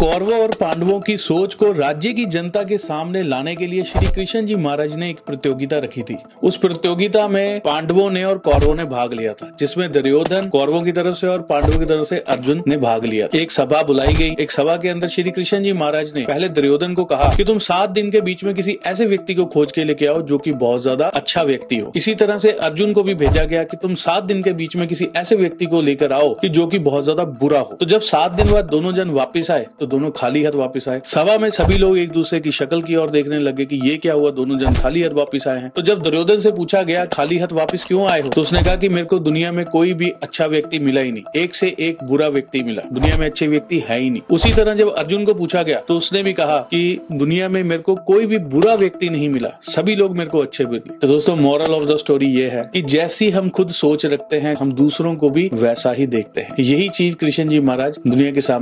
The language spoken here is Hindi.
कौरवों और पांडवों की सोच को राज्य की जनता के सामने लाने के लिए श्री कृष्ण जी महाराज ने एक प्रतियोगिता रखी थी। उस प्रतियोगिता में पांडवों ने और कौरवों ने भाग लिया था, जिसमें दुर्योधन कौरवों की तरफ़ से और पांडवों की तरफ़ से अर्जुन ने भाग लिया। एक सभा बुलाई गई। एक सभा के अंदर श्री कृष्ण जी महाराज ने पहले दुर्योधन को कहा की तुम सात दिन के बीच में किसी ऐसे व्यक्ति को खोज के लेके आओ जो की बहुत ज़्यादा अच्छा व्यक्ति हो। इसी तरह से अर्जुन को भी भेजा गया की तुम सात दिन के बीच में किसी ऐसे व्यक्ति को लेकर आओ की जो की बहुत ज़्यादा बुरा हो। तो जब सात दिन बाद दोनों जन वापिस आए तो दोनों खाली हाथ वापस आए। सभा में सभी लोग एक दूसरे की शक्ल की ओर देखने लगे कि ये क्या हुआ, दोनों जन खाली हाथ वापस आए हैं। तो जब दुर्योधन से पूछा गया, खाली हाथ वापस क्यों आए हो? तो उसने कहा कि मेरे को दुनिया में कोई भी अच्छा व्यक्ति मिला ही नहीं। एक से एक बुरा व्यक्ति मिला। दुनिया में अच्छे व्यक्ति है ही नहीं। उसी तरह जब अर्जुन को पूछा गया तो उसने भी कहा कि दुनिया में मेरे को कोई भी बुरा व्यक्ति नहीं मिला। सभी लोग मेरे को अच्छे मिले तो दोस्तों मॉरल ऑफ़ द स्टोरी ये है कि जैसी हम खुद सोच रखते हैं, हम दूसरों को भी वैसा ही देखते हैं। यही चीज़ कृष्ण जी महाराज दुनिया के सामने